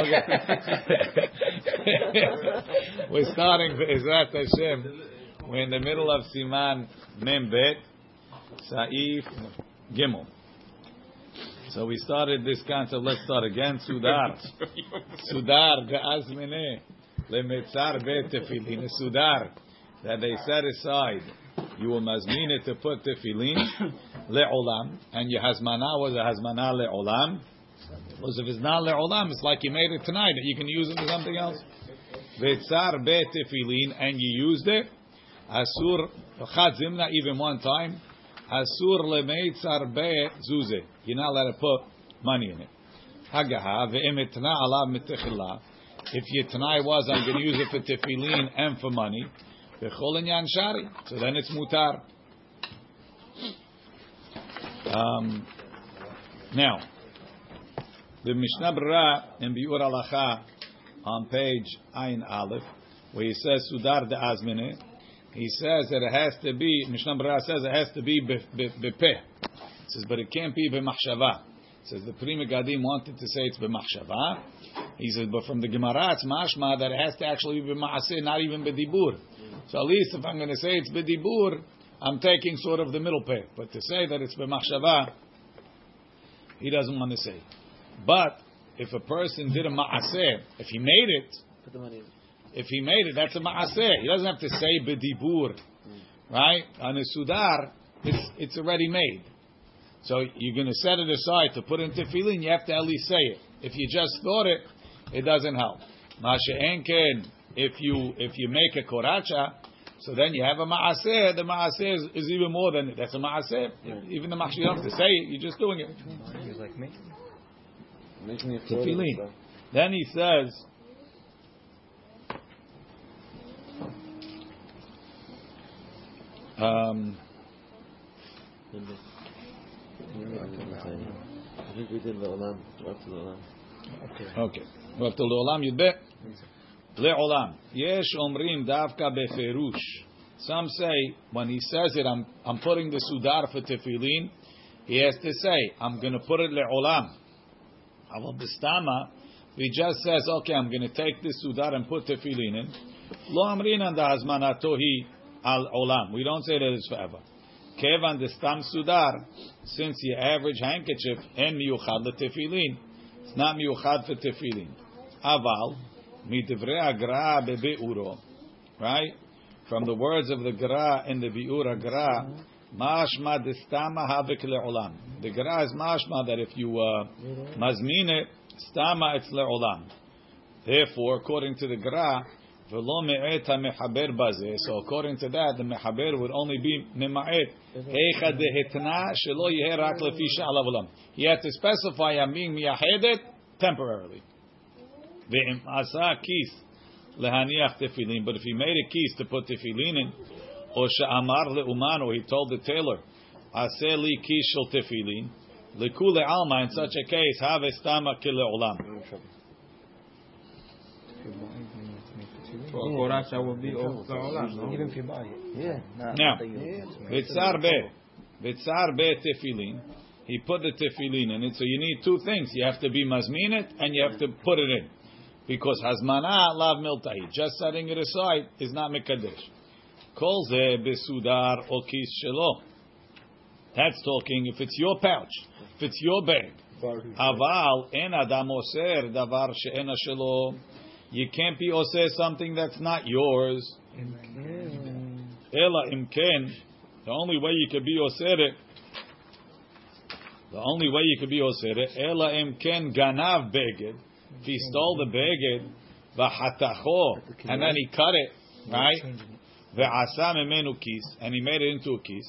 We're starting Be'ezrat Hashem. We're in the middle of Siman Mem Bet, Saif Gimel. So we started this concept. Let's start again. Sudar. Sudar Ga'azmene. Lemetzar Bet Tefillin. Sudar. That they set aside. You will mazmine it to put tefillin le'olam. And your hazmana was a hazmana le'olam. Because if it's not le'olam, it's like you made it tonight, that you can use it for something else. Vetzar be tefillin, and you used it. Asur chadzimna even one time. Asur lemeitzar be zuze. You're not allowed to put money in it. Hagaha ve'emitna alav mitechillah. If your tanai was, I'm going to use it for tefillin and for money. V'chol inyan shari. So then it's mutar. Um, now, the Mishnah Berurah in Biur Halacha on page Ayin Aleph, where he says Sudar de Azmine, he says that it has to be, Mishnah Berurah says it has to be bepeh. He says, but it can't be b'machshava. says the Pri Megadim wanted to say it's b'machshava. He says, but from the Gemara it's mashma that it has to actually be b'maaseh, not even b'dibur. So at least if I'm going to say it's b'dibur, I'm taking sort of the middle path. But to say that it's b'machshava, he doesn't want to say. But if a person did a ma'aseh, if he made it, Put the money in. if he made it, that's a ma'aseh. He doesn't have to say bedibur, mm. right? On a sudar, it's it's already made. So you're going to set it aside to put into tefillin. You have to at least say it. If you just thought it, it doesn't help. Masha enken, if you if you make a koracha, so then you have a ma'aseh. The ma'aseh is, is even more than it. That's a ma'aseh. Even the ma'aseh, you don't have to say it. You're just doing it. Like me. Tefillin. Then he says, um, I think we did Le'olam. Okay. Okay. We'll have to Le'olam Yudbet. Le'olam. Yesh omrim davka beferush. Some say, when he says it, I'm, I'm putting the sudar for tefillin. He has to say, I'm going to put it le'olam. Aval b'stama, he just says, okay, I'm going to take this sudar and put tefillin in. Lo amrinan da'azmana hazmanatohi al olam. We don't say that it's forever. Kevan de stam sudar, since your average handkerchief and miyuchad le tefillin. It's not miyuchad for tefillin. Aval, midivrei agra bebe'uro. Right? From the words of the Gra and the Biura Gra, mashma destama havik le'olam. The Gra is mashma that if you uh, mazmin it, stama it's le'olam. Therefore, according to the Gra, v'lo me'et ha-mechaber bazeh. So according to that, the mechaber would only be mema'et. Eicha dehetna shelo yeh rak lefi sha'alav olam. He had to specify I'm being miyahedet temporarily. Ve'im asa kis lehaniach tefillin. But if he made a kis to put tefillin in, or she'amar le'uman, or he told the tailor, aseh li kis shel tefillin, lekule alma, in such a case, have estama kile'olam. For a koracha will be over the olam. Even if you buy it. Yeah. Not, Now, not that you- Vitzar be, vitzar be tefillin. He put the tefillin in it. So you need two things. You have to be mazmin it and you have to put it in. Because hazmana lav miltahi. Just setting it aside is not mekadesh. Kol ze besudar o kis shelo. That's talking if it's your pouch, if it's your bag. Aval en adam oser davar she'ena shelo. You can't be oser something that's not yours. Ela imken. The only way you could be oser it. The only way you could be oseret. Ela imken ganav beged. If he stole the beged, v'hatacho, and then he cut it, right? Ve'asa memenu kis, and he made it into a kis.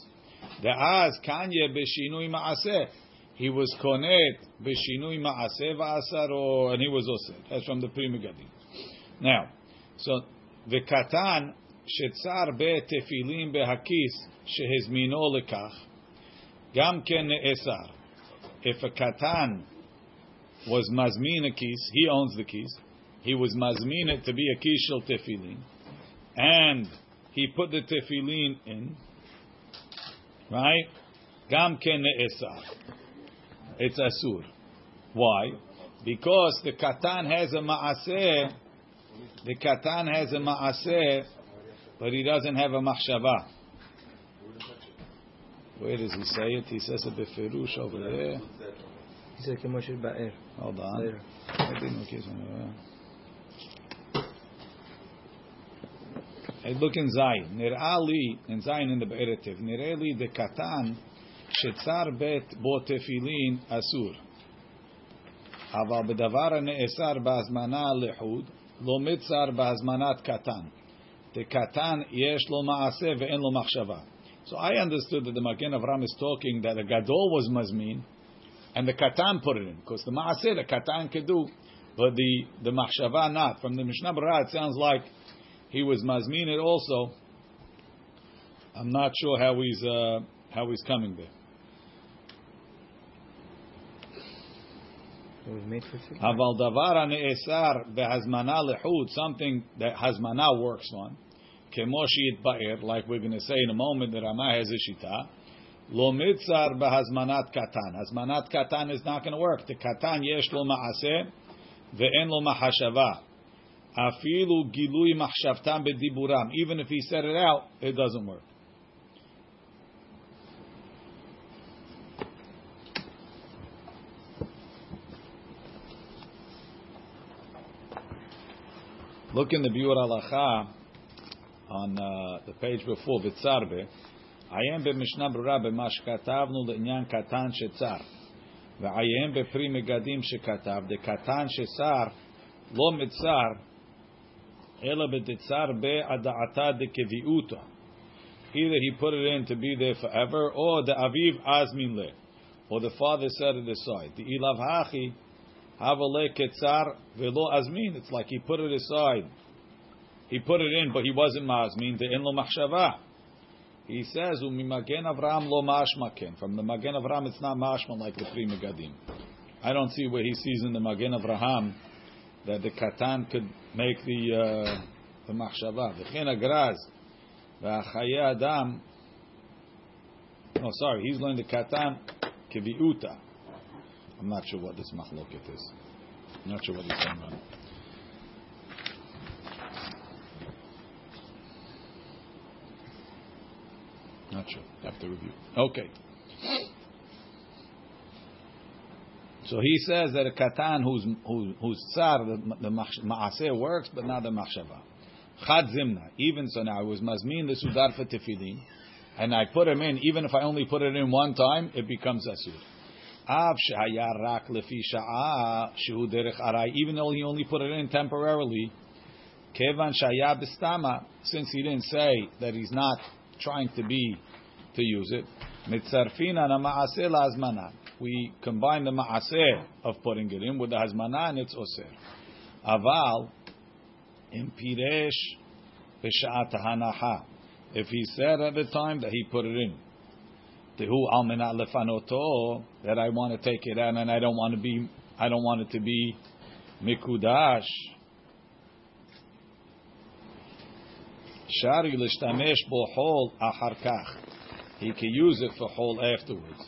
De'az kanye b'shinui ma'aseh. He was konet b'shinui ma'aseh v'asaro, and he was osir. That's from the Pri Megadim. Now, so the katan shetzar be tefilin behakis shehezmino lekach, gam ken ne'esar. If a katan was mazmin a kis, he owns the kis. He was mazmin to be a kis shel tefilin, and he put the tefillin in, right? Gam ken It's asur. Why? Because the katan has a maaseh. The katan has a maaseh, but he doesn't have a machshava. Where does he say it? He says it beferush over there. He said, "Hold on." I look in Zayin. Nir Ali in Zayin in the Beretiv. Nir Ali the Katan, Shetzar bet bo tefillin asur. אבל neesar הנאסר lehud, lo mitzar מצר katan. The katan yesh lo מעשה ואין lo machshava. So I understood that the Magen Avram is talking that the Gadol was Mazmin and the Katan put it in. Because the Maaseh, the Katan could do, but the, the Machshava not. From the Mishnah Berurah, it sounds like he was mazmin it also. I'm not sure how he's uh, how he's coming there. It was made for two. Aval davar hane'esar behazmana lehud, something that hazmana works on. Kemo ba'ir, like we're going to say in a moment that Rama has a shita. Lo mitzar behazmanat katan. Hazmanat katan is not going to work. The katan yesh lo ma'aseh ve'en lo mahashava. Afilu gilui machshavtam bediburam. Even if he said it out, it doesn't work. Look in the Biur Halacha on uh, the page before Vitzarbe. עיין במשנה ברורה במה שכתבנו לעניין קטן שצר. ועיין בפרי מגדים שכתב, דקטן שצר לא מצר, Either he put it in to be there forever, or the aviv azmin le, or the father set it aside. The ilav hachi havale ketzar velo azmin. It's like he put it aside. He put it in, but he wasn't mazmin. The in lo machshava. He says, "Umimagen Avram lo mashmaken." From the Magen Avram, it's not mashman like the Pri Megadim. I don't see where he sees in the Magen Avraham that the katan could make the uh, the machshava. Chen agraz, the chaye adam. No, sorry, he's learned the katan keviuta. I'm not sure what this machloket is. I'm not sure what he's saying about. Not sure. Have to review. Okay. So he says that a katan who's who's, who's tsar, the, the maaseh works, but not the machshava. Chad zimna. Even so now, I was mazmin the sudar for tefillin, and I put him in. Even if I only put it in one time, it becomes asur. Av shehaya rak lefi shehu derech arai. Even though he only put it in temporarily, kevan shaya bistama. Since he didn't say that he's not trying to be to use it, mitzarfina na maaseh lazmana. We combine the maaseh of putting it in with the hazmana, and it's oser. Aval in piresh b'sha'at hanaha. If he said at the time that he put it in, tehu al lefanoto, that I want to take it out and I don't want to be, I don't want it to be mikudash. Shari l'shtamesh bo hol. He can use it for hol afterwards.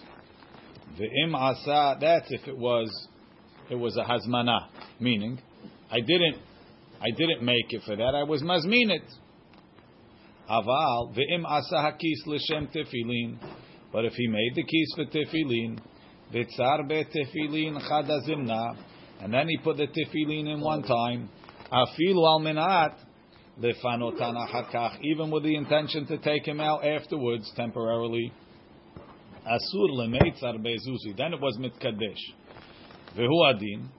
Ve'im asa, that's if it was, it was a hazmana, meaning, I didn't, I didn't make it for that, I was mazmin it. Aval, ve'im asa hakis l'shem tefillin, but if he made the keys for tefillin, v'tzar be tefillin chadazimna, and then he put the tefillin in one time, afilu al menat, lefanotan even with the intention to take him out afterwards temporarily, asur lemeitzar bezuzi, then it was mitkadesh. Vehu adin.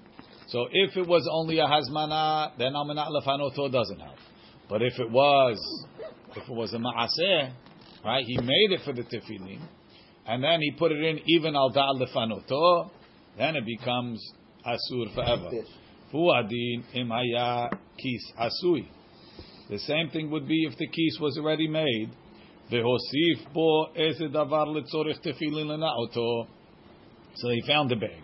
So if it was only a hazmana, then almenat lefanoto doesn't help. But if it was, if it was a maaseh, right, he made it for the tefillin, and then he put it in even al da'al lefanoto, then it becomes asur forever. Hu adin im kis asui. The same thing would be if the kis was already made. Vehosif bo eze davar letzorich tefillin lena'oto. So he found the bag,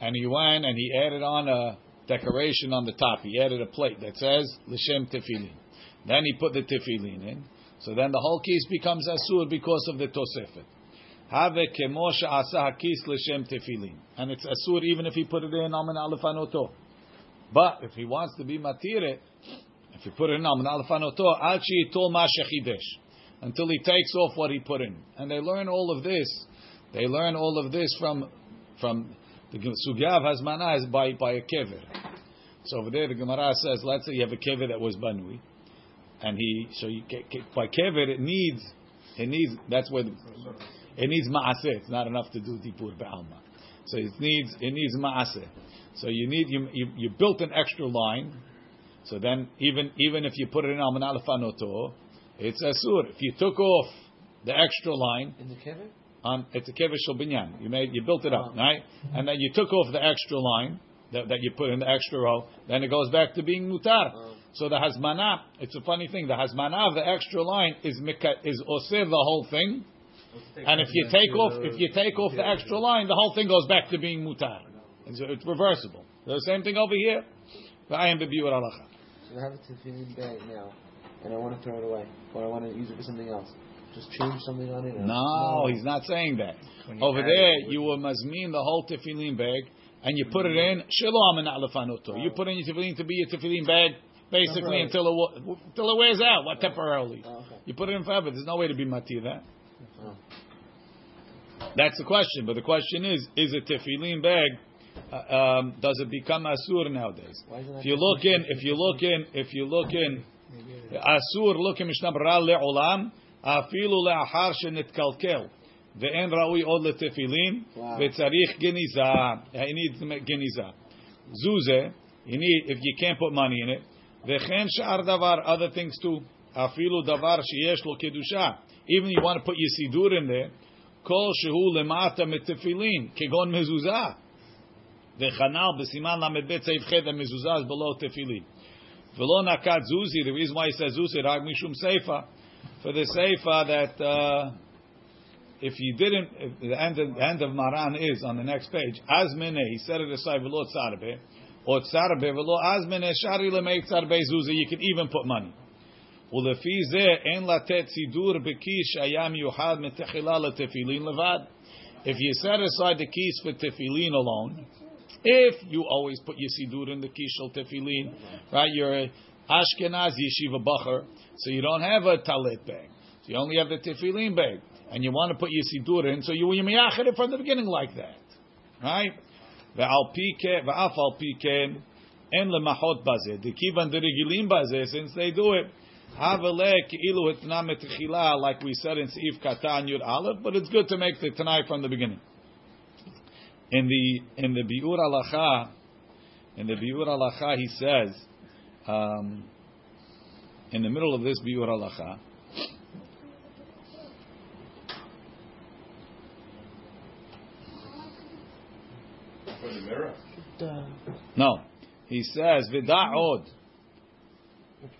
and he went and he added on a decoration on the top. He added a plate that says l'shem tefillin. Then he put the tefillin in. So then the whole case becomes asur because of the tosefet. Have kemo she'asa hakis l'shem tefillin. And it's asur even if he put it in alman alefanoto. But if he wants to be matire, if he put it in alman alefanoto, al tol ma shechidesh. Until he takes off what he put in. And they learn all of this. They learn all of this from from the sugya hazmana is by by a kever. So over there the Gemara says, let's say you have a kever that was banui, and he so you by kever it needs it needs that's where the, it needs maaseh. It's not enough to do tipur be'alma. So it needs it needs maaseh. So you need you, you, you built an extra line. So then even even if you put it in alman alafanoto, it's asur. If you took off the extra line, In the kever? on it's a kevish shel binyan. You made you built it up, oh. right? And then you took off the extra line that, that you put in the extra row. Then it goes back to being mutar. Oh. So the hazmana, it's a funny thing. The hazmana of the extra line is mika, is osir the whole thing. And if you take off if you take off the extra line, the whole thing goes back to being mutar. It's, it's reversible. The same thing over here. I am. So I have a tefillin bag now, and I want to throw it away, or I want to use it for something else. Just change something on it. or- No, he's not saying that. Over there, it, you will mazmin the whole tefillin bag, and you put it in shalom and alafanoto. You put in your tefillin to be your tefillin bag, basically Temporary. until it until it wears out. What temporarily? Oh, okay. You put it in forever. There's no way to be matir that. Oh. That's the question. But the question is: Is a tefillin bag? Uh, um, does it become asur nowadays? Why isn't that If you look in, if you look in, if you look in, אסור, לא כמשנה ברורה לעולם, אפילו לאחר שנתקלקל. ואין ראוי עוד לתפילין, Wow. וצריך גניזה. He needs גניזה. זוזה, you need, if you can't put money in it, וכן שאר דבר, other things too, אפילו דבר שיש לו קדושה. Even you want to put your סידור in there, כל שהוא למטה מתפילין, כגון מזוזה. וכנ"ל בסימן ל"ב סעיף ח' המזוזה is below תפילין. V'lo nakat zuzi. The reason why he says zuzi rag mishum seifa, for the seifa that uh, if you didn't, if the end of, the end of Maran is on the next page. Azmene, he set it aside v'lo tzarbe, or tzarbe v'lo azmene shari lemei tzarbe zuzi. You can even put money. ולפי זה אין לתת סידור בכיס שהיה מיוחד מתחילה לתפילין לבד. If you set aside the keys for tefillin alone, if you always put your sidur in the kishal tefillin, right? You're a Ashkenaz yeshiva bacher, so you don't have a talit bag. So you only have the tefillin bag, and you want to put your sidur in, so you you miyachid it from the beginning like that, right? Ve'al pike ve'af al pike en lemachot bazeh. The kivan deregilim bazeh, since they do it. Havele keilu hitna metchila, like we said in Seif Katan Yud Aleph, but it's good to make the Tanai from the beginning in the in the biur alacha, in the biur alacha, he says, um, in the middle of this biur alacha, no, he says vida'od. Which?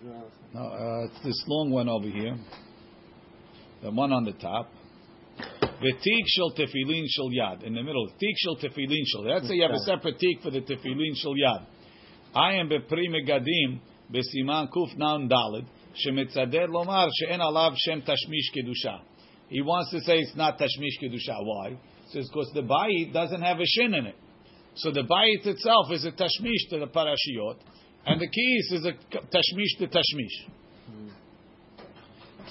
No, uh, it's this long one over here, the one on the top. V'tik shel tefillin shel yad in the middle. Tik shel tefillin shel. Let's say you have a separate tik for the tefillin shel yad. I am bepri megadim besiman kuf naun dalid shemitzader lomar she'en alav shem tashmish kedusha. He wants to say it's not tashmish kedusha. Why? He says because the bayit doesn't have a shin in it. So the bayit itself is a tashmish to the parashiyot, and the keys is a tashmish to tashmish.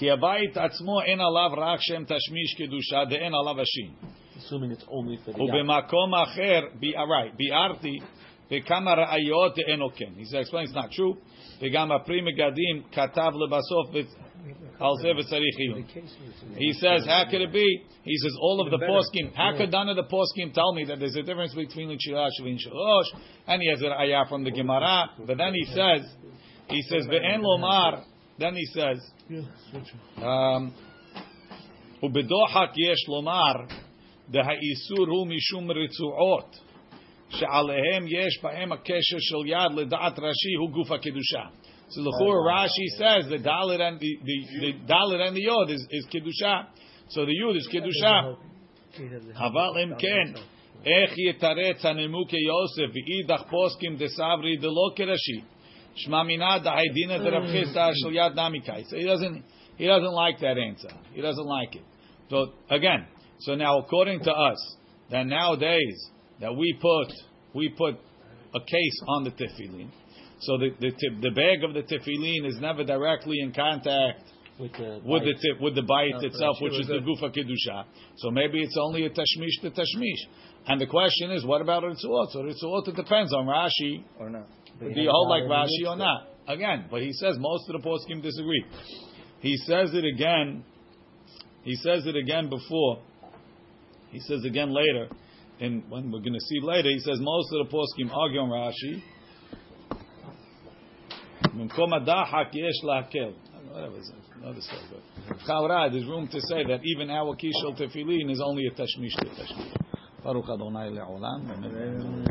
כי הבית עצמו אין עליו רק שם תשמיש קדושה דאין עליו השין. Assuming it's only for the yacht. ובמקום אחר, בי- right, ביארתי בכמה ראיות דאינו כן. He explains it's not true. וגם הפרי מגדים כתב לבסוף ו- על זה וצריך עיון. He says, how could it be? He says, all of the Better. poskim, how could none of the poskim tell me that there's a difference between Lichirah and Shalosh? And he has an ayah from the Gemara. But then he says, he says, ve'en lomar, then he says, um, ובדוחק יש לומר, דהאיסור הוא משום רצועות, שעליהם יש בהם הקשר של יד לדעת רש"י הוא גוף הקדושה. So the Chur Rashi says the Dalit and the, the, the Dalit and the Yod is, is Kedusha. So the Yud is Kedusha. אבל אם כן, איך יתרץ הנימוקי יוסף ואידך פוסקים דסברי דלא כרש"י? Shema mina da'idina terabchisa shel yad namikai. So he doesn't, he doesn't like that answer. He doesn't like it. So again, so now according to us, that nowadays that we put, we put a case on the tefillin. So the, the, the bag of the tefillin is never directly in contact With the with the tip, with the bite No, itself, Rashi which was is the a- gufa kedusha. So maybe it's only a tashmish to tashmish. And the question is, what about ritzuot? So ritzuot it depends on Rashi. or not. Do you hold like Rashi or not? Again, but he says most of the poskim disagree. He says it again. He says it again before. He says again later. And when we're going to see later, he says most of the poskim argue on Rashi. במקום הדחק יש להקל. there's room to say that even our kishol tefillin is only a tashmish to tashmish. Baruch Adonai le'olam.